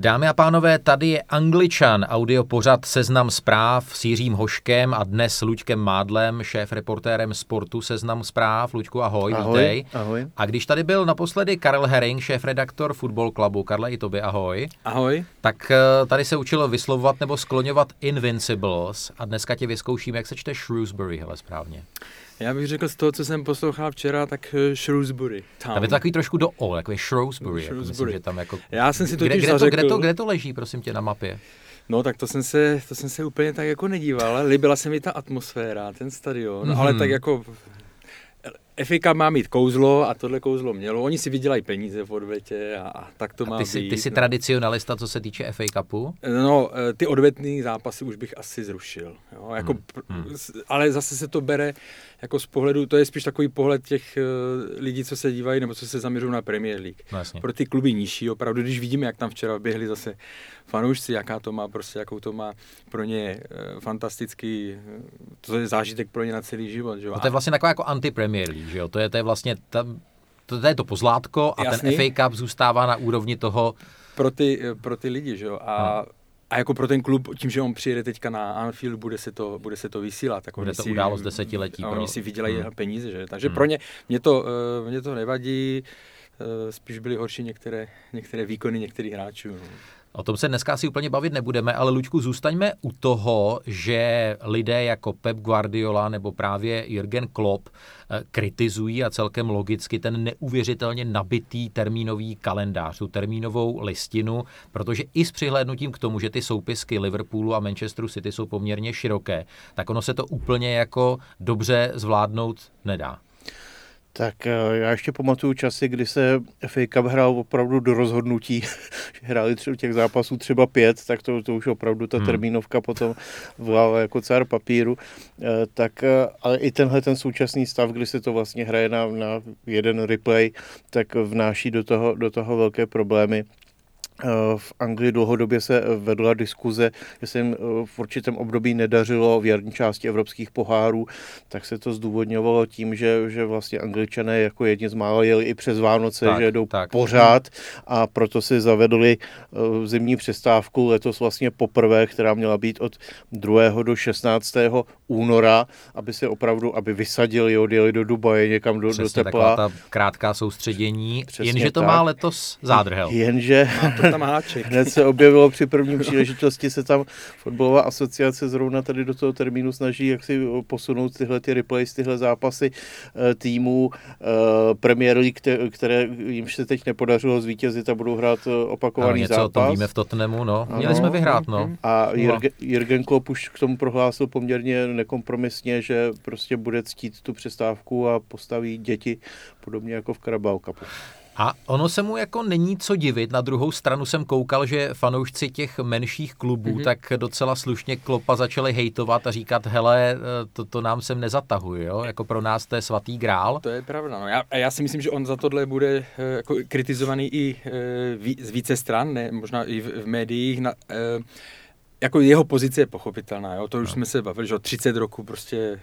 Dámy a pánové, tady je Angličan, audio pořad Seznam zpráv s Jiřím Hoškem a dnes s Luďkem Mádlem, šéf reportérem sportu Seznam zpráv. Luďku, ahoj, ahoj vítej. Ahoj. A když tady byl naposledy Karel Herring, šéf redaktor Football Clubu, Karle i tobě ahoj. Ahoj. Tak eh, tady se učilo vyslovovat nebo skloňovat Invincibles a dneska tě vyzkouším, jak se čte Shrewsbury, hele správně. Já bych řekl z toho, co jsem poslouchal včera, tak uh, Shrewsbury. Town. Tam je to takový trošku do O, takový Shrewsbury. Jako myslím, že tam jako... Já jsem si to kde, kde, to, kde, to, kde to leží, prosím tě, na mapě? No tak to jsem se, to jsem se úplně tak jako nedíval, ale líbila se mi ta atmosféra, ten stadion, mm-hmm. ale tak jako FA má mít kouzlo a tohle kouzlo mělo. Oni si vydělají peníze v odvetě a, a tak to a má ty jsi, být. Ty jsi no. tradicionalista, co se týče FA Cupu? No, eh, ty odvetné zápasy už bych asi zrušil. Jo? Jako, hmm. Hmm. Ale zase se to bere jako z pohledu, to je spíš takový pohled těch uh, lidí, co se dívají nebo co se zaměřují na Premier League. No, Pro ty kluby nižší, opravdu, když vidíme, jak tam včera běhli zase fanoušci, jaká to má, prostě, jakou to má pro ně uh, fantastický, uh, to je zážitek pro ně na celý život. Že? No to je vlastně taková jako anti-Premier League, že jo? To je, to je vlastně tam, to, to je to pozlátko a Jasný. ten FA Cup zůstává na úrovni toho... Pro ty, pro ty lidi, že jo? A no a jako pro ten klub, tím, že on přijede teďka na Anfield, bude se to, bude se to vysílat. Tak bude to si, událost desetiletí. A oni pro... si vydělají hmm. peníze, že? Takže hmm. pro ně, mě to, uh, mě to nevadí, uh, spíš byly horší některé, některé výkony některých hráčů. No. O tom se dneska asi úplně bavit nebudeme, ale Luďku, zůstaňme u toho, že lidé jako Pep Guardiola nebo právě Jürgen Klopp eh, kritizují a celkem logicky ten neuvěřitelně nabitý termínový kalendář, tu termínovou listinu, protože i s přihlédnutím k tomu, že ty soupisky Liverpoolu a Manchesteru City jsou poměrně široké, tak ono se to úplně jako dobře zvládnout nedá. Tak eh, já ještě pamatuju časy, kdy se FA Cup hrál opravdu do rozhodnutí, že hráli třeba těch zápasů třeba pět, tak to, to už opravdu ta hmm. termínovka potom volala jako cár papíru. Eh, tak eh, ale i tenhle ten současný stav, kdy se to vlastně hraje na, na jeden replay, tak vnáší do toho, do toho velké problémy. V Anglii dlouhodobě se vedla diskuze, že se jim v určitém období nedařilo v jarní části evropských pohárů, tak se to zdůvodňovalo tím, že, že vlastně angličané jako jedni z mála jeli i přes Vánoce, tak, že jdou tak. pořád a proto si zavedli eh, zimní přestávku letos vlastně poprvé, která měla být od 2. do 16. února, aby se opravdu, aby vysadili, odjeli do Dubaje někam do, Přesně, do tepla. ta krátká soustředění, Přesně jenže to tak. má letos zádrhel. Jenže tam háček. Hned se objevilo při první příležitosti, se tam fotbalová asociace zrovna tady do toho termínu snaží jak si posunout tyhle ty replays, tyhle zápasy eh, týmů eh, Premier League, které jimž se teď nepodařilo zvítězit a budou hrát eh, opakovaný ano, něco zápas. o tom víme v Tottenhamu, no. Měli ano, jsme vyhrát, no. A Jürgen, Jürgen Klopp už k tomu prohlásil poměrně nekompromisně, že prostě bude ctít tu přestávku a postaví děti podobně jako v Carabao Cupu. A ono se mu jako není co divit. Na druhou stranu jsem koukal, že fanoušci těch menších klubů mm-hmm. tak docela slušně Klopa začali hejtovat a říkat, hele, to, to nám sem nezatahuje, jo? Jako pro nás to je svatý grál. To je pravda. No. Já, já si myslím, že on za tohle bude eh, jako kritizovaný i eh, z více stran, ne? možná i v, v médiích. Na, eh, jako jeho pozice je pochopitelná, jo? to už no. jsme se bavili, že od 30 roku prostě e,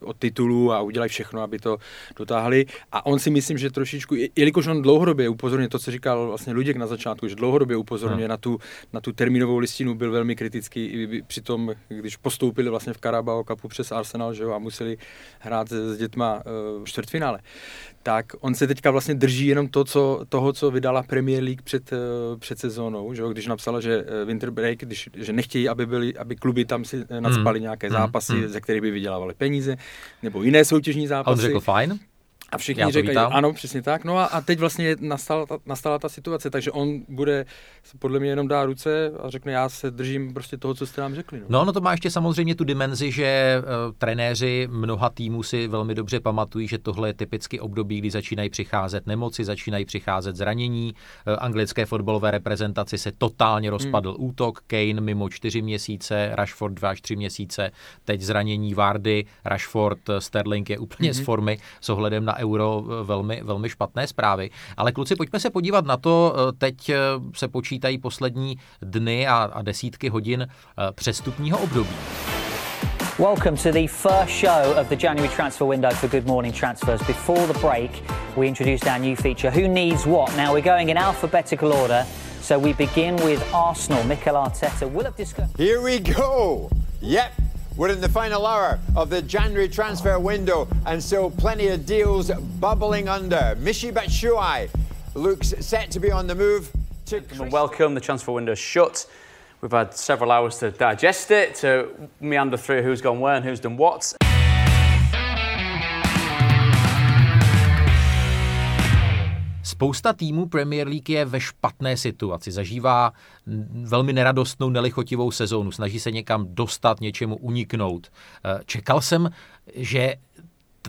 od titulu a udělají všechno, aby to dotáhli a on si myslím, že trošičku, jelikož on dlouhodobě upozorňuje to, co říkal vlastně Luděk na začátku, že dlouhodobě upozorňuje no. na, tu, na tu termínovou listinu, byl velmi kritický i při tom, když postoupili vlastně v Carabao Cupu přes Arsenal že jo, a museli hrát s dětma e, čtvrtfinále, tak on se teďka vlastně drží jenom to, co, toho, co vydala Premier League před, e, před sezónou, že jo, když napsala, že Winter Break, když, že nechtějí, aby, byli, aby kluby tam si nadspali hmm. nějaké hmm. zápasy, hmm. ze kterých by vydělávali peníze, nebo jiné soutěžní zápasy. A on řekl fajn? A všichni říkají, ano, přesně tak. No a, a teď vlastně nastala ta, nastala ta situace, takže on bude podle mě jenom dá ruce a řekne, já se držím prostě toho, co jste nám řekli. No, no, no to má ještě samozřejmě tu dimenzi, že uh, trenéři mnoha týmů si velmi dobře pamatují, že tohle je typicky období, kdy začínají přicházet nemoci, začínají přicházet zranění. Uh, anglické fotbalové reprezentaci se totálně rozpadl hmm. útok, Kane mimo čtyři měsíce, Rashford dva až tři měsíce, teď zranění Vardy, Rashford, Sterling je úplně hmm. z formy s ohledem na euro eh, velmi, velmi špatné zprávy. Ale kluci, pojďme se podívat na to, eh, teď eh, se počítají poslední dny a, a desítky hodin přestupního období. Welcome to the first show of the January transfer window for Good Morning Transfers. Before the break, we introduced our new feature, Who Needs What? Now we're going in alphabetical order So we begin with Arsenal. Mikel Arteta will have discussed. Here we go. Yep. We're in the final hour of the January transfer window, and so plenty of deals bubbling under. Mishi Batshuayi looks set to be on the move to. Welcome. The transfer window's shut. We've had several hours to digest it, to meander through who's gone where and who's done what. Spousta týmů Premier League je ve špatné situaci, zažívá velmi neradostnou, nelichotivou sezónu, snaží se někam dostat, něčemu uniknout. Eh, čekal jsem, že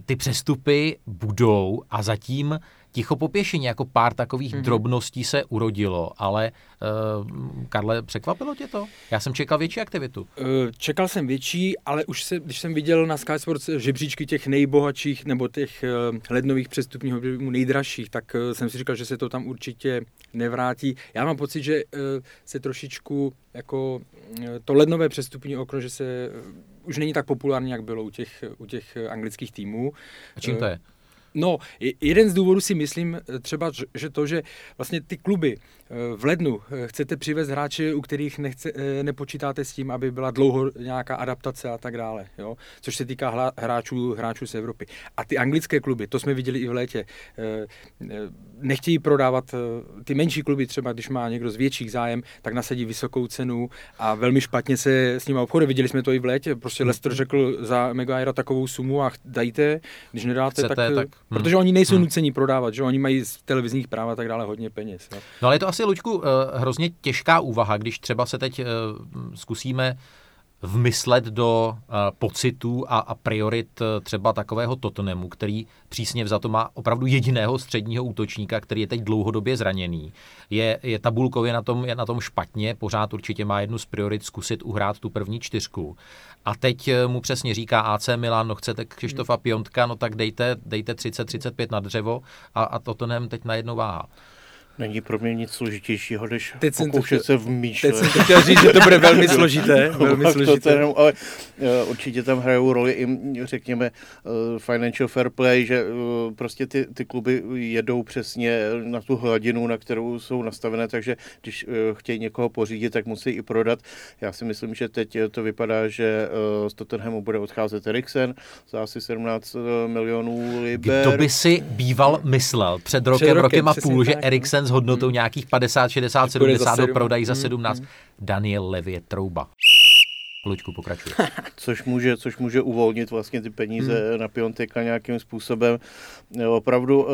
ty přestupy budou a zatím ticho popěšení, jako pár takových mm-hmm. drobností se urodilo, ale uh, Karle, překvapilo tě to? Já jsem čekal větší aktivitu. Uh, čekal jsem větší, ale už se, když jsem viděl na Sky Sports žebříčky těch nejbohatších nebo těch uh, lednových přestupních objevů nejdražších, tak uh, jsem si říkal, že se to tam určitě nevrátí. Já mám pocit, že uh, se trošičku jako uh, to lednové přestupní okno, že se uh, už není tak populární, jak bylo u těch, u těch anglických týmů. A čím to je? No, jeden z důvodů si myslím eh, třeba, že to, že vlastně ty kluby v lednu eh, chcete přivést hráče, u kterých nechce, nepočítáte s tím, aby byla dlouho nějaká adaptace a tak dále, jo? což se týká hráčů, hráčů z Evropy. A ty anglické kluby, to jsme viděli i v létě, nechtějí prodávat ty menší kluby, třeba když má někdo z větších zájem, tak nasadí vysokou cenu a velmi špatně se s ním obchoduje. Viděli jsme to i v létě, prostě Leicester řekl za Maguire takovou sumu a dajte, když nedáte, Chcete, tak, tak Hmm. Protože oni nejsou hmm. nuceni prodávat, že oni mají z televizních práv a tak dále hodně peněz. Jo. No ale je to asi, Luďku, eh, hrozně těžká úvaha, když třeba se teď eh, zkusíme vmyslet do uh, pocitů a, a priorit třeba takového Tottenhamu, který přísně vzato má opravdu jediného středního útočníka, který je teď dlouhodobě zraněný. Je, je tabulkově na tom, je na tom špatně, pořád určitě má jednu z priorit zkusit uhrát tu první čtyřku. A teď mu přesně říká AC Milan, no chcete Křištofa Piontka, no tak dejte, dejte 30-35 na dřevo a, a Tottenham teď najednou váha. Není pro mě nic složitějšího, než teď pokoušet se vmýšlet. Teď jsem to chtěl říct, že to bude velmi složité. velmi složité. Jenom, ale uh, určitě tam hrajou roli i, řekněme, uh, financial fair play, že uh, prostě ty, ty kluby jedou přesně na tu hladinu, na kterou jsou nastavené, takže když chtějí někoho pořídit, tak musí i prodat. Já si myslím, že teď to vypadá, že z Tottenhamu bude odcházet Eriksen za asi 17 milionů liber. Kdo by si býval myslel před rokem, před rokem, rokem a půl, že no. Eriksen s hodnotou hmm. nějakých 50, 60, 70 ho prodají za 17. Hmm. Daniel Levy je trouba. Luďku, pokračuj. což, může, což může uvolnit vlastně ty peníze hmm. na Pionteka nějakým způsobem. Opravdu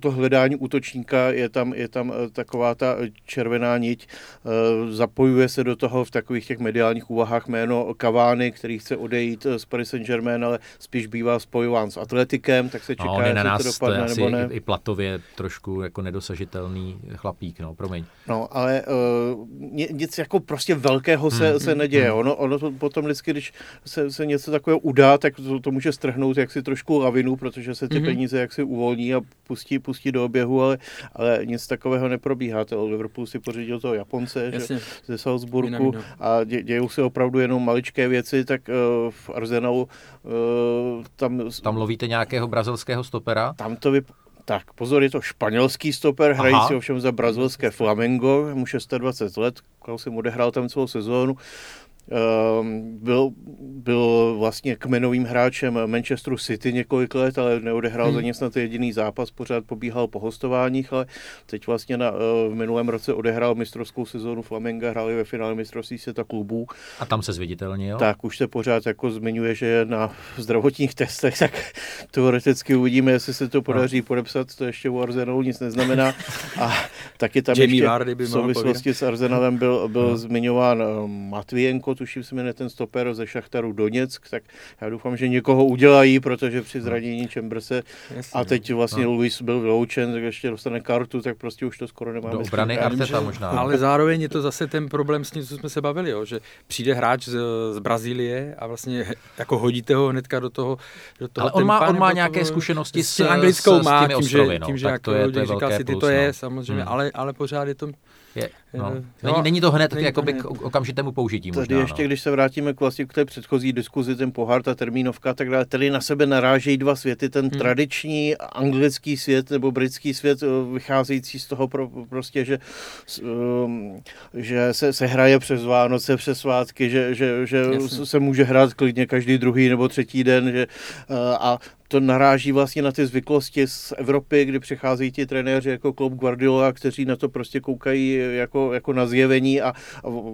to hledání útočníka je tam, je tam eh, taková ta červená niť. Eh, zapojuje se do toho v takových těch mediálních úvahách jméno Kavány, který chce odejít z Paris Saint-Germain, ale spíš bývá spojován s atletikem, tak se no, čeká, no, jestli na nás, to dopadne to nebo ne. I platově trošku jako nedosažitelný chlapík, no, promiň. No, ale uh, nic jako prostě velkého se, hmm, se neděje. Hmm. Ono, ono to potom vždycky, když se, se něco takového udá, tak to, to může strhnout jaksi trošku lavinu, protože se ty hmm. peníze jaksi uvolní a pustí pustí, pustí do oběhu, ale, ale nic takového neprobíhá. To Liverpool si pořídil toho Japonce že, ze Salzburgu a dě, dějou se opravdu jenom maličké věci, tak uh, v Arsenalu uh, tam... Tam lovíte nějakého brazilského stopera? Tam to vyp- tak, pozor, je to španělský stoper, hrající ovšem za brazilské Flamengo, mu 26 let, jsem odehrál tam celou sezónu. Ehm, byl, byl vlastně kmenovým hráčem Manchesteru City několik let, ale neodehrál hmm. za ně snad jediný zápas, pořád pobíhal po hostováních, ale teď vlastně na, eh, v minulém roce odehrál mistrovskou sezónu Flamenga, hráli ve finále mistrovství světa klubů. A tam se zviditelnil? Tak už se pořád jako zmiňuje, že na zdravotních testech, tak teoreticky uvidíme, jestli se to podaří no. podepsat, to ještě u Arsenalu nic neznamená. A taky tam Jamie ještě v souvislosti s Arsenalem byl, byl no. zmiňován eh, Matvienko, tuším se jmenuje ten stoper ze Šachtaru Doněck, tak já doufám, že někoho udělají, protože při zranění Čembrse a teď vlastně no. Luis byl vyloučen, tak ještě dostane kartu, tak prostě už to skoro nemáme. Do obrany Arteta možná. Ale zároveň je to zase ten problém s tím, co jsme se bavili, jo, že přijde hráč z, z Brazílie a vlastně jako hodíte ho hnedka do toho, do toho Ale on má, on má nějaké toho, zkušenosti s, s anglickou s, má, tím, ostrovy, no, tím, že, že jako to je, to je říká si, ty to je, no. samozřejmě, hmm. Ale, ale pořád je to Je, no. Eh, Není, no, není to hned není to jakoby hned. k okamžitému použití Tady možná. ještě, no. když se vrátíme k vlastně k té předchozí diskuzi, ten pohár, ta termínovka a tak dále, tady na sebe narážejí dva světy, ten hmm. tradiční anglický svět nebo britský svět, eh, vycházející z toho pro, prostě, že, um, že se, se hraje přes Vánoce, přes svátky, že, že, že Jasně. se může hrát klidně každý druhý nebo třetí den, že, eh, a to naráží vlastně na ty zvyklosti z Evropy, kdy přicházejí ti trenéři jako Klopp Guardiola, kteří na to prostě koukají jako, jako na zjevení a,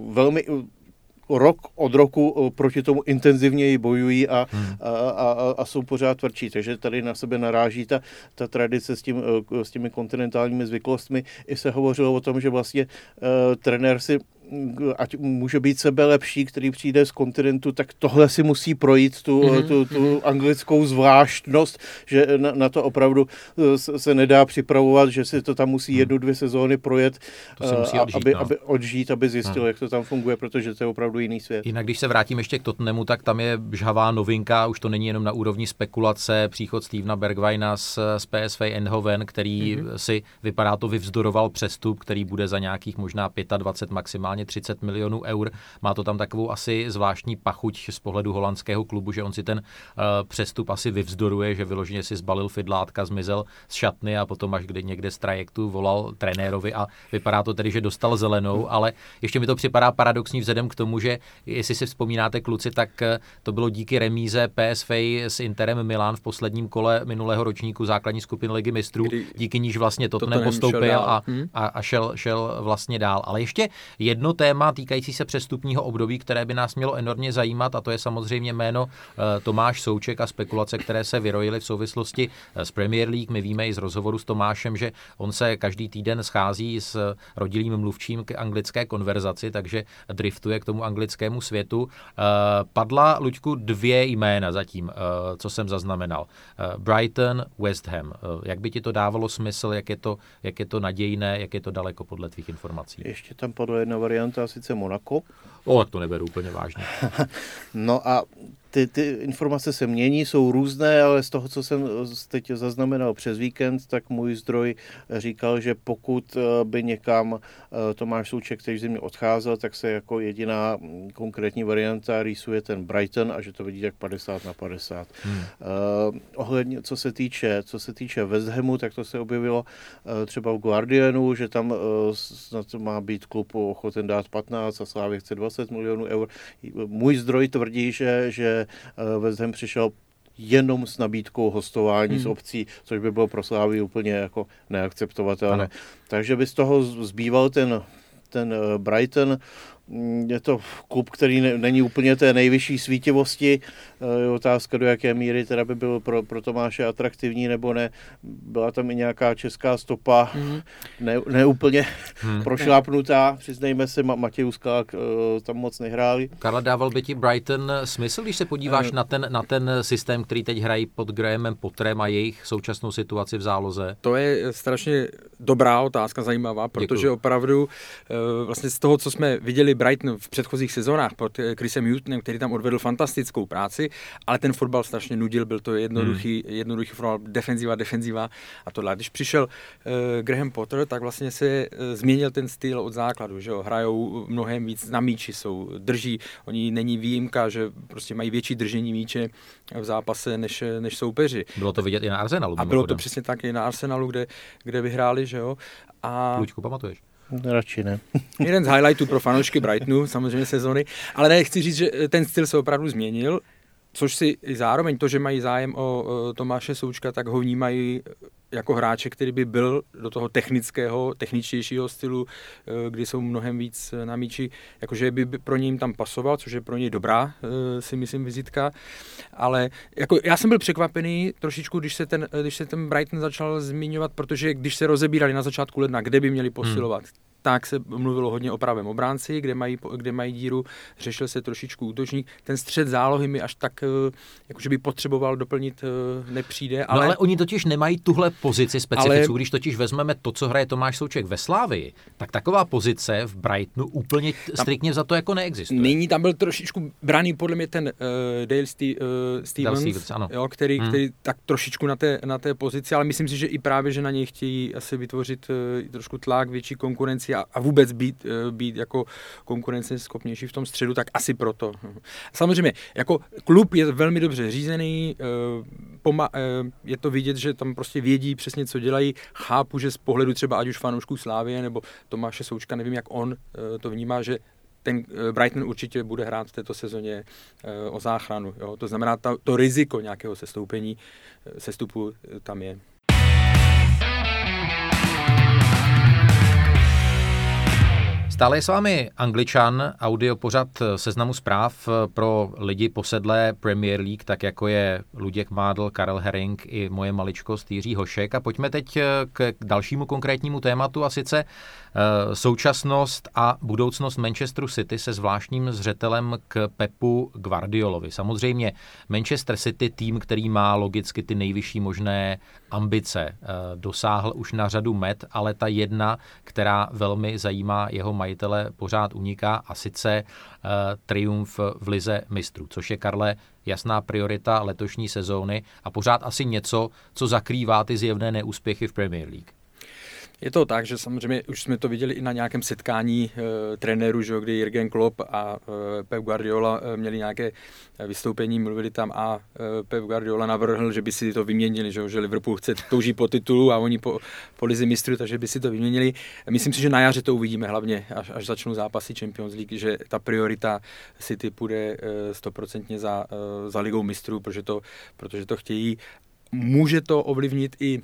velmi rok od roku proti tomu intenzivněji bojují a, Hmm. a, a, a- jsou pořád tvrdší. Takže tady na sebe naráží ta, ta tradice s, tím, eh, s těmi kontinentálními zvyklostmi. I se hovořilo o tom, že vlastně uh, trenér si ať může být sebe lepší, který přijde z kontinentu, tak tohle si musí projít tu, Mhm, mm-hmm. tu, tu anglickou zvláštnost, že na, na to opravdu eh, se se nedá připravovat, že si to tam musí jednu, dvě sezóny projet, To si eh, musí a- odžít, aby, no. aby odžít, aby zjistil, jak to tam funguje, protože to je opravdu jiný svět. Jinak, když se vrátím ještě k Tottenhamu, tak tam je žhavá novinka, už to není jenom na úrovni spekulace, příchod Stevena Bergwijna z, z PSV Eindhoven, který mm-hmm. si vypadá to vyvzdoroval přestup, který bude za nějakých možná 25, maximálně 30 milionů eur. Má to tam takovou asi zvláštní pachuť z pohledu holandského klubu, že on si ten uh, přestup asi vyvzdoruje, že vyloženě si zbalil fidlátka, zmizel z šatny a potom až kdy někde z trajektu volal trenérovi a vypadá to tedy, že dostal zelenou, ale ještě mi to připadá paradoxní vzhledem k tomu, že jestli si vzpomínáte kluci, tak eh, to bylo díky remíze PSV s Interem Milan v posledním kole minulého ročníku základní skupiny Ligy mistrů, Kdy díky níž vlastně Tottenham Tottenham šel postoupil dál. a, Hm. a, a šel, šel vlastně dál. Ale ještě jedno téma týkající se přestupního období, které by nás mělo enormně zajímat, a to je samozřejmě jméno eh, Tomáš Souček a spekulace, které se vyrojily v souvislosti eh, s Premier League. My víme i z rozhovoru s Tomášem, že on se každý týden schází s rodilým mluvčím k anglické konverzaci, takže driftuje k tomu anglickému světu. Eh, Padla, Luďku, dvě jména zatím, co jsem zaznamenal. Brighton, West Ham. Jak by ti to dávalo smysl, jak je to, jak je to nadějné, jak je to daleko podle tvých informací? Ještě tam jedna varianta, a sice Monako. O, tak to neberu úplně vážně. No a ty, ty informace se mění, jsou různé, ale z toho, co jsem teď zaznamenal přes víkend, tak můj zdroj říkal, že pokud eh, by někam eh, Tomáš Souček teď zimě odcházel, tak se jako jediná mm, konkrétní varianta rýsuje ten Brighton a že to vidí tak 50 na 50. Hmm. Uh, ohledně, co se týče, co se týče West Hamu, tak to se objevilo uh, třeba v Guardianu, že tam uh, snad má být klub ochoten dát 15 a Slávě chce 20 milionů eur. Můj zdroj tvrdí, že, že eh, West Ham přišel jenom s nabídkou hostování hmm. z obcí, což by bylo pro Slávy úplně jako neakceptovatelné. Ano. Takže by z toho zbýval ten, ten eh, Brighton, je to klub, který ne, není úplně té nejvyšší svítivosti. Eh, Je otázka, do jaké míry teda by byl pro, pro Tomáše atraktivní nebo ne. Byla tam i nějaká česká stopa, mm. ne, ne úplně mm. prošlápnutá. Přiznejme se, Ma- Matěj Skák eh, tam moc nehráli. Karla, dával by ti Brighton smysl, když se podíváš na ten, na ten systém, který teď hrají pod Grahamem Potterem a jejich současnou situaci v záloze? To je strašně dobrá otázka, zajímavá, protože Děkuju. opravdu vlastně z toho, co jsme viděli Brighton v předchozích sezónách pod eh, Chrisem Newtonem, který tam odvedl fantastickou práci, ale ten fotbal strašně nudil, byl to jednoduchý, hmm. jednoduchý fotbal, defenziva, defenziva a tohle. Když přišel uh, Graham Potter, tak vlastně se uh, změnil ten styl od základu, že jo, hrajou mnohem víc na míči, jsou, drží, oni není výjimka, že prostě mají větší držení míče v zápase než, než soupeři. Bylo to vidět i na Arsenalu. A bylo to přesně tak i na Arsenalu, kde, kde vyhráli, že jo. A Luďku, pamatuješ? Radši ne. jeden z highlightů pro fanoušky Brightonu, samozřejmě sezony, ale ne, chci říct, že ten styl se opravdu změnil, což si zároveň to, že mají zájem o Tomáše Součka, tak ho vnímají jako hráče, který by byl do toho technického, techničtějšího stylu, eh, kdy jsou mnohem víc na míči, jakože by pro něj tam pasoval, což je pro něj dobrá, eh, si myslím, vizitka. Ale jako, já jsem byl překvapený trošičku, když se, ten, když se ten Brighton začal zmiňovat, protože když se rozebírali na začátku ledna, kde by měli posilovat, hmm tak se mluvilo hodně o pravém obránci, kde mají, kde mají díru, řešil se trošičku útočník. Ten střed zálohy mi až tak, eh, jakože by potřeboval doplnit, eh, nepřijde. Ale... Ale, No ale oni totiž nemají tuhle pozici specifickou. Ale- Když totiž vezmeme to, co hraje Tomáš Souček ve Slávii, tak taková pozice v Brightonu úplně striktně za to jako neexistuje. Nyní tam byl trošičku braný podle mě ten uh, Dale Ste- uh, Stevens, Stevens, ano. jo, který, Hmm. který tak trošičku na té, na té pozici, ale myslím si, že i právě, že na něj chtějí asi vytvořit uh, trošku tlak, větší konkurenci konkurenci a, a vůbec být, být jako konkurenceschopnější v tom středu, tak asi proto. Samozřejmě, jako klub je velmi dobře řízený, je to vidět, že tam prostě vědí přesně, co dělají. Chápu, že z pohledu třeba ať už fanoušků Slávie nebo Tomáše Součka, nevím, jak on to vnímá, že ten eh, Brighton určitě bude hrát v této sezóně eh, o záchranu. Jo? To znamená, to, to riziko nějakého sestoupení, eh, sestupu tam je. Stále je s vámi Angličan, audio pořad seznamu zpráv pro lidi posedlé Premier League, tak jako je Luděk Mádl, Karel Herring i moje maličkost Jiří Hošek. A pojďme teď k dalšímu konkrétnímu tématu a sice Eh, současnost a budoucnost Manchesteru City se zvláštním zřetelem k Pepu Guardiolovi. Samozřejmě Manchester City, tým, který má logicky ty nejvyšší možné ambice, eh, dosáhl už na řadu met, ale ta jedna, která velmi zajímá jeho majitele, pořád uniká a sice eh, triumf v Lize mistrů, což je, Karle, jasná priorita letošní sezóny a pořád asi něco, co zakrývá ty zjevné neúspěchy v Premier League. Je to tak, že samozřejmě už jsme to viděli i na nějakém setkání e, trenérů, že, kdy Jürgen Klopp a e, Pep Guardiola e, měli nějaké vystoupení, mluvili tam a e, Pep Guardiola navrhl, že by si to vyměnili, že, že Liverpool chce touží po titulu a oni po, po lize mistrů, takže by si to vyměnili. Myslím si, že na jaře to uvidíme, hlavně až, až začnou zápasy Champions League, že ta priorita City půjde stoprocentně za, za ligou mistrů, protože to, protože to chtějí. Může to ovlivnit i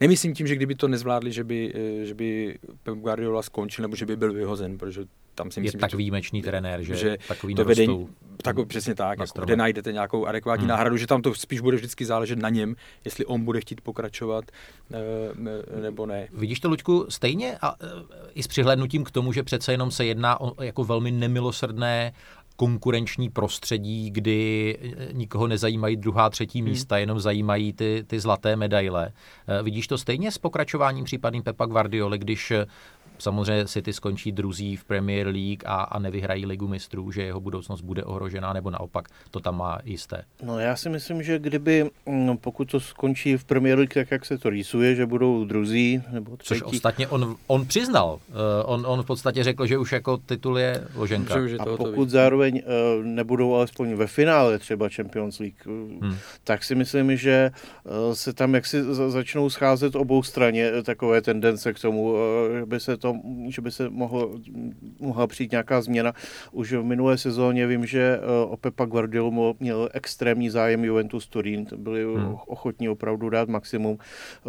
Nemyslím tím, že kdyby to nezvládli, že by, eh, že by Pep Guardiola skončil nebo že by byl vyhozen, protože tam si myslím, je tak výjimečný trenér, že, že takový to vedení, tak přesně tak, jako, kde najdete nějakou adekvátní hmm. náhradu, že tam to spíš bude vždycky záležet na něm, jestli on bude chtít pokračovat e, nebo ne. Vidíš to, Luďku, stejně a e, i s přihlednutím k tomu, že přece jenom se jedná o jako velmi nemilosrdné konkurenční prostředí, kdy nikoho nezajímají druhá, třetí hmm. místa, jenom zajímají ty, ty zlaté medaile. Eh, vidíš to stejně s pokračováním případným Pepa Guardioli, když samozřejmě City skončí druzí v Premier League a, a nevyhrají ligu mistrů, že jeho budoucnost bude ohrožená, nebo naopak to tam má jisté? No já si myslím, že kdyby, mm, pokud to skončí v Premier League tak, jak se to rýsuje, že budou druzí nebo třetí. Což ostatně on, on přiznal. Uh, on, on v podstatě řekl, že už jako titul je loženka. a pokud zároveň uh, nebudou alespoň ve finále třeba Champions League, uh, hmm. tak si myslím, že uh, se tam jaksi začnou scházet obou straně takové tendence k tomu, uh, že by se to že by se mohlo, mohla přijít nějaká změna. Už v minulé sezóně vím, že eh, o Pepa Guardiolu měl extrémní zájem Juventus Turín, byli hmm. ochotní opravdu dát maximum.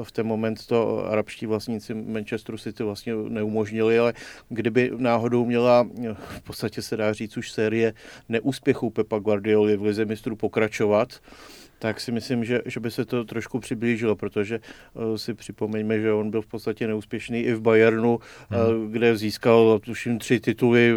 V ten moment to arabští vlastníci Manchesteru City vlastně neumožnili, ale kdyby náhodou měla, v podstatě se dá říct už série neúspěchů Pepa Guardioli v Lize mistrů pokračovat, tak si myslím, že, že by se to trošku přiblížilo, protože uh, si připomeňme, že on byl v podstatě neúspěšný i v Bayernu, hmm. uh, kde získal tuším tři tituly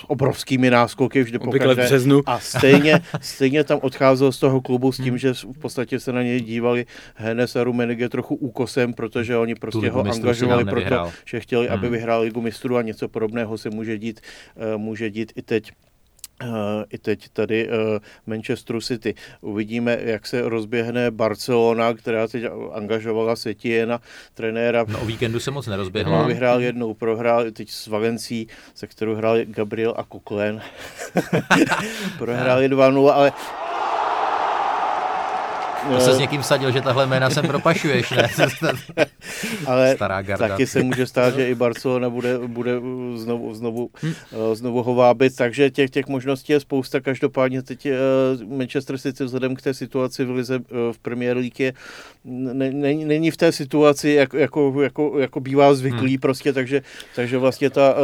s obrovskými náskoky vždy po každé. březnu. A stejně, stejně tam odcházel z toho klubu s tím, hmm. že v podstatě se na něj dívali Hennes a Rumenige trochu úkosem, protože oni prostě ho angažovali proto, že chtěli, hmm. aby vyhrál ligu mistrů a něco podobného se může dít, uh, může dít i teď i teď tady uh, Manchester City. Uvidíme, jak se rozběhne Barcelona, která teď angažovala Setiena, trenéra. No o víkendu se moc nerozběhla. Vyhrál jednou, prohrál teď s Valencí, se kterou hráli Gabriel a Kuklen. Prohráli 2-0, ale to se s někým sadil, že tahle jména sem propašuješ, ne? Ale Stará garda. taky se může stát, že i Barcelona bude, bude znovu, znovu, hm. znovu ho vábit, takže těch, těch možností je spousta. Každopádně teď eh, Manchester City vzhledem k té situaci v Lize eh, v Premier League není, není v té situaci, jak, jako, jako, jako bývá zvyklý hmm. prostě, takže, takže vlastně ta,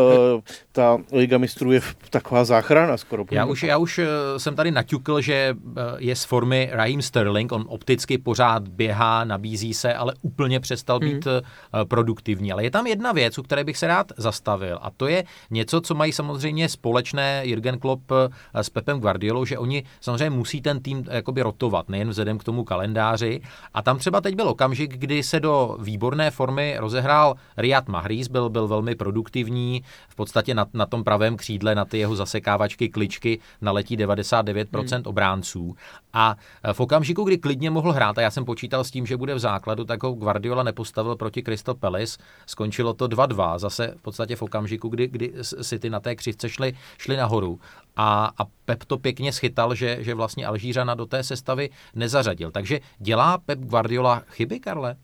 ta Liga mistrů je taková záchrana skoro. Já už, já už jsem tady naťukl, že je z formy Raheem Sterling, on opticky pořád běhá, nabízí se, ale úplně přestal být hmm. produktivní. Ale je tam jedna věc, u které bych se rád zastavil a to je něco, co mají samozřejmě společné Jürgen Klopp eh, s Pepem Guardiolou, že oni samozřejmě musí ten tým jakoby rotovat, nejen vzhledem k tomu kalendáři. A tam třeba třeba teď byl okamžik, kdy se do výborné formy rozehrál Riyad Mahrez, byl, byl velmi produktivní, v podstatě na, na tom pravém křídle, na ty jeho zasekávačky, kličky naletí 99% hmm. obránců. A v okamžiku, kdy klidně mohl hrát, a já jsem počítal s tím, že bude v základu, tak ho Guardiola nepostavil proti Crystal Palace. Skončilo to 2-2, zase v podstatě v okamžiku, kdy, kdy City na té křivce šli, šli nahoru. A, a Pep to pěkně schytal, že, že vlastně Alžířana do té sestavy nezařadil. Takže dělá Pep Guardiola chyby, Karle?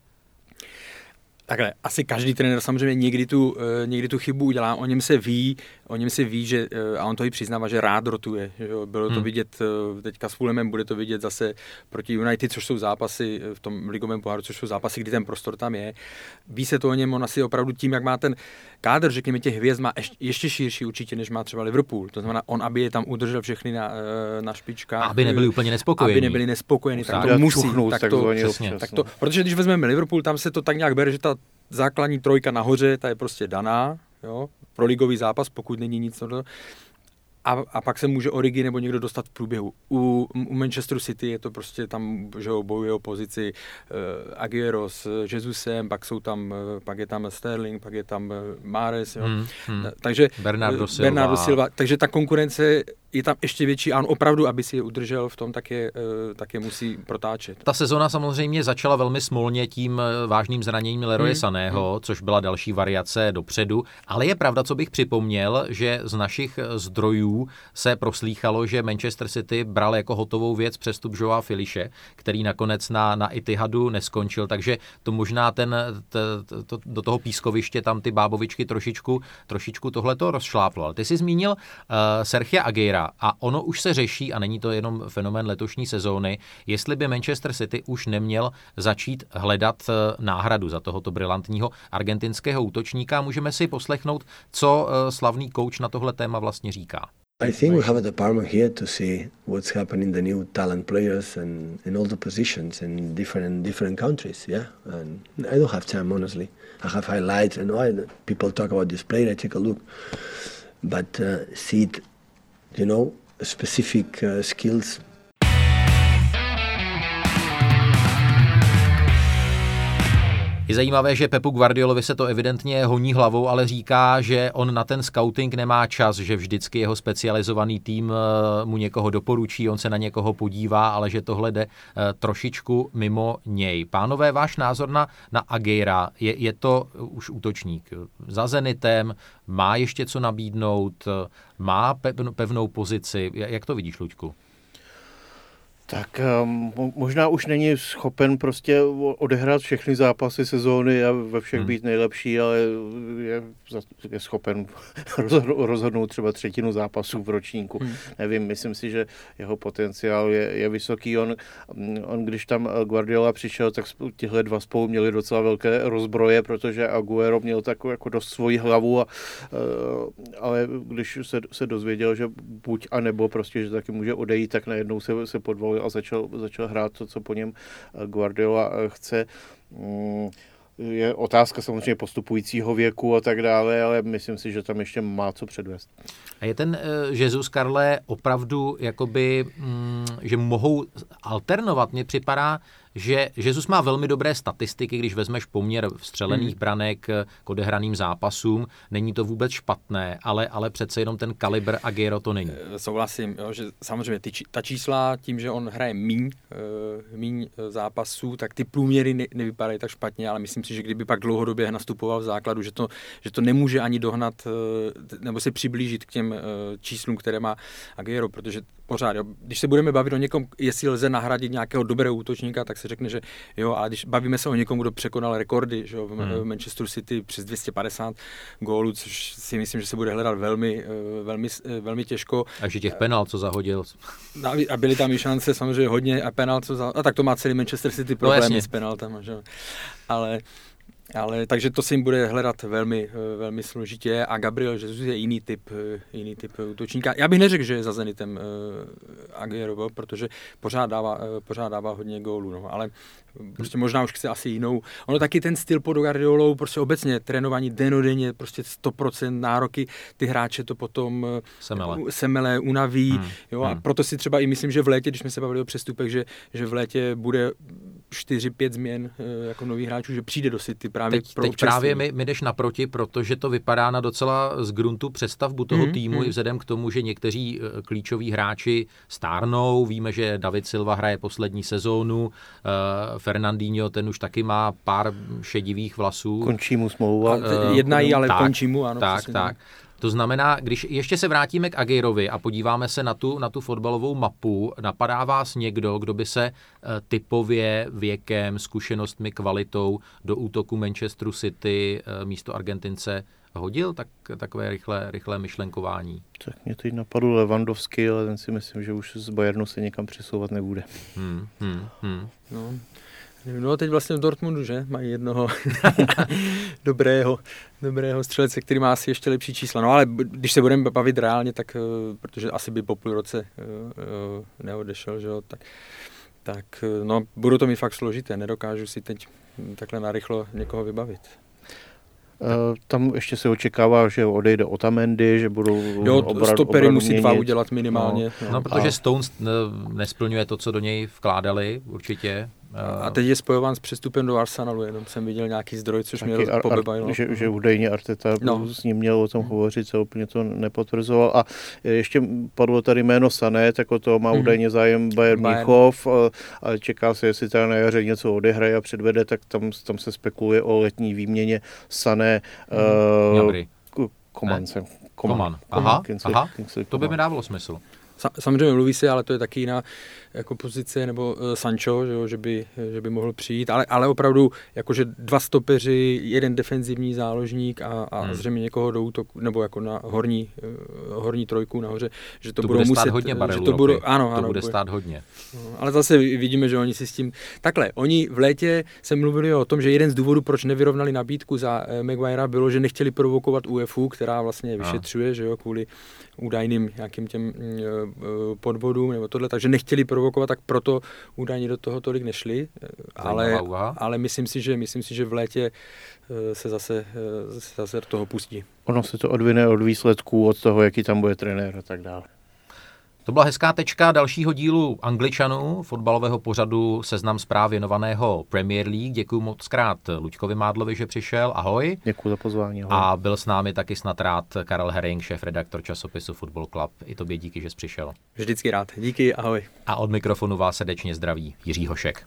Takhle, asi každý trenér samozřejmě někdy tu, eh, někdy tu chybu udělá, o něm se ví, o něm se ví, že, eh, a on to i přiznává, že rád rotuje. Že jo? Bylo to hmm. vidět eh, teďka s Fulhamem, bude to vidět zase proti United, což jsou zápasy v tom ligovém poháru, což jsou zápasy, kdy ten prostor tam je. Ví se to o něm, on asi opravdu tím, jak má ten kádr, řekněme, těch hvězd má ještě širší určitě, než má třeba Liverpool. To znamená, on, aby je tam udržel všechny na, na špičkách. Aby nebyli úplně nespokojení. Aby nebyli nespokojení, tak to musí. Tak to, tak to, protože když vezmeme Liverpool, tam se to tak nějak bere, že ta základní trojka nahoře, ta je prostě daná, jo, pro ligový zápas, pokud není nic. A, a pak se může Origi nebo někdo dostat v průběhu. U, u Manchesteru City je to prostě tam, že bojuje o pozici uh, Aguero s Jesusem, pak jsou tam, uh, pak je tam Sterling, pak je tam uh, Mares, jo. Hmm, hmm. Takže Bernardo Silva. Bernardo Silva. Takže ta konkurence je tam ještě větší a on opravdu, aby si je udržel v tom, tak je, eh, tak je musí protáčet. Ta sezona samozřejmě začala velmi smolně tím eh, vážným zraněním Leroye hmm. Saného, hmm. což byla další variace dopředu, ale je pravda, co bych připomněl, že z našich eh, zdrojů se proslýchalo, že Manchester City bral jako hotovou věc přestup Joa Filiše, který nakonec na, na Itihadu neskončil, takže to možná ten, t, to, do toho pískoviště tam ty bábovičky trošičku, trošičku tohleto rozšláplo. Ale ty jsi zmínil uh, Sergio Aguirre, hra. A ono už se řeší, a není to jenom fenomén letošní sezóny, jestli by Manchester City už neměl začít hledat eh, náhradu za tohoto brilantního argentinského útočníka. Můžeme si poslechnout, co eh, slavný kouč na tohle téma vlastně říká. I think we have a department here to see what's happening the new talent players and in all the positions in different different countries. Yeah, and I don't have time honestly. I have highlights and I, people talk about this player. I take a look, but uh, see it you know, specific uh, skills Je zajímavé, že Pepu Guardiolovi se to evidentně honí hlavou, ale říká, že on na ten scouting nemá čas, že vždycky jeho specializovaný tým eh, mu někoho doporučí, on se na někoho podívá, ale že tohle jde eh, trošičku mimo něj. Pánové, váš názor na, na Ageira, je, je to už útočník za Zenitem, má ještě co nabídnout, má pevnou pozici, jak to vidíš, Luďku? Tak um, možná už není schopen prostě odehrát všechny zápasy sezóny a ve všech hmm. být nejlepší, ale je, je schopen rozhodnout třeba třetinu zápasů v ročníku. Hmm. Nevím, myslím si, že jeho potenciál je, je vysoký. On, on, když tam Guardiola přišel, tak tihle dva spolu měli docela velké rozbroje, protože Aguero měl takovou jako dost svoji hlavu, a, uh, ale když se, se dozvěděl, že buď a nebo prostě, že taky může odejít, tak najednou se, se podvolil a začal, začal hrát to, co po něm eh, Guardiola eh, chce. Mm, je otázka samozřejmě postupujícího věku a tak dále, ale myslím si, že tam ještě má co předvést. A je ten uh, Jesus Karle opravdu jakoby, mm, že mohou alternovat, mně připadá, že Jesus má velmi dobré statistiky, když vezmeš poměr vstřelených hmm. branek k odehraným zápasům. Není to vůbec špatné, ale, ale přece jenom ten kalibr Agero to není. Eh, souhlasím, jo, že samozřejmě ty, ta čísla, tím, že on hraje míň, uh, míň eh, zápasů, tak ty průměry ne, nevypadají tak špatně, ale myslím si, že kdyby pak dlouhodobě nastupoval v základu, že to, že to nemůže ani dohnat nebo se přiblížit k těm číslům, které má Agero, protože pořád, jo, když se budeme bavit o někom, jestli lze nahradit nějakého dobrého útočníka, tak se řekne, že jo, a když bavíme se o někom, kdo překonal rekordy, že jo, v hmm. Manchester City přes 250 gólů, což si myslím, že se bude hledat velmi, eh, velmi, eh, velmi těžko. A že těch penál, co zahodil. A byly tam i šance samozřejmě hodně a penál, co za... A tak to má celý Manchester City problémy no, s penaltem, že jo. Ale ale takže to se jim bude hledat velmi, eh, velmi složitě a Gabriel Jesus je jiný typ, eh, jiný typ útočníka. Já bych neřekl, že je za Zenitem uh, Aguero, protože pořád dává, uh, pořád dává hodně gólů, no, ale prostě možná už chce asi jinou. Ono taky ten styl pod Guardiolou, prostě obecně trénování denodenně, prostě 100% nároky, ty hráče to potom semele, semele unaví, hmm. jo, a hmm. proto si třeba i myslím, že v létě, když jsme se bavili o přestupech, že, že v létě bude 4-5 změn eh, jako nových hráčů, že přijde do City právě teď, pro teď právě mi, mi jdeš naproti, protože to vypadá na docela z gruntu přestavbu toho mm, týmu, mm. i vzhledem k tomu, že někteří eh, klíčoví hráči stárnou. Víme, že David Silva hraje poslední sezónu, uh, Fernandinho, ten už taky má pár šedivých vlasů. Končí mu smlouva. Uh, Jednají, ale tak, končí mu, ano. Tak, tak. To znamená, když ještě se vrátíme k Agirovi a podíváme se na tu, na tu fotbalovou mapu, napadá vás někdo, kdo by se typově, věkem, zkušenostmi, kvalitou do útoku Manchesteru City místo Argentince hodil, tak takové rychlé, rychlé myšlenkování. Tak mě teď napadl Levandovský, ale ten si myslím, že už z Bayernu se někam přesouvat nebude. Hmm, hmm, hmm. No. No teď vlastně v Dortmundu, že? Mají jednoho dobrého, dobrého střelce, který má asi ještě lepší čísla. No ale když se budeme bavit reálně, tak uh, protože asi by po půl roce uh, uh, neodešel, že jo, tak, tak no, budu to mi fakt složité. Nedokážu si teď takhle narychlo někoho vybavit. Eh, tam ještě se očekává, že odejde Otamendi, že budou Jo, obrad, stopery musí dva udělat minimálně. No, no protože a... Stones nesplňuje to, co do něj vkládali určitě. A teď je spojován s přestupem do Arsenalu, jenom jsem viděl nějaký zdroj, což mě ar, ar, že, že údajně Arteta no. s ním měl o tom hovořit, co úplně to nepotvrzoval. A ještě padlo tady jméno Sané, tak o to má mm. údajně zájem Bayern, Bayern. Mnichov, ale čeká se, jestli teda na jaře něco odehraje a předvede, tak tam, tam se spekuluje o letní výměně Sané. Mm. Uh, Koman, Koman. Koman. Aha, Kingsley, aha. Kingsley, to by mi dávalo smysl. Samozřejmě mluví se, ale to je taky jiná jako pozice, nebo uh, Sancho, že, jo, že, by, že by mohl přijít, ale, ale opravdu jakože dva stopeři, jeden defenzivní záložník a, a hmm. zřejmě někoho do útoku, nebo jako na horní, uh, horní trojku nahoře, že to, to budou bude muset, hodně barelů, že to budou, ano, ano, to bude stát hodně. No, ale zase vidíme, že oni si s tím, takhle, oni v létě se mluvili o tom, že jeden z důvodů, proč nevyrovnali nabídku za Maguirea, bylo, že nechtěli provokovat UEFu, která vlastně vyšetřuje, a. že jo, kvůli údajným nějakým těm uh, podvodům nebo tohle, takže nechtěli provokovat, tak proto údajně do toho tolik nešli, ale, ale myslím, si, že, myslím si, že v létě eh, se zase, eh, se zase do toho pustí. Ono se to odvine od výsledků, od toho, jaký tam bude trenér a tak dále. To byla hezká tečka dalšího dílu Angličanů, fotbalového pořadu seznam zpráv věnovaného Premier League. Děkuji moc krát Luďkovi Mádlovi, že přišel. Ahoj. Děkuji za pozvání. Ahoj. A byl s námi taky snad rád Karel Herring, šéf redaktor časopisu Football Club. I tobě díky, že jsi přišel. Vždycky rád. Díky, ahoj. A od mikrofonu vás srdečně zdraví Jiří Hošek.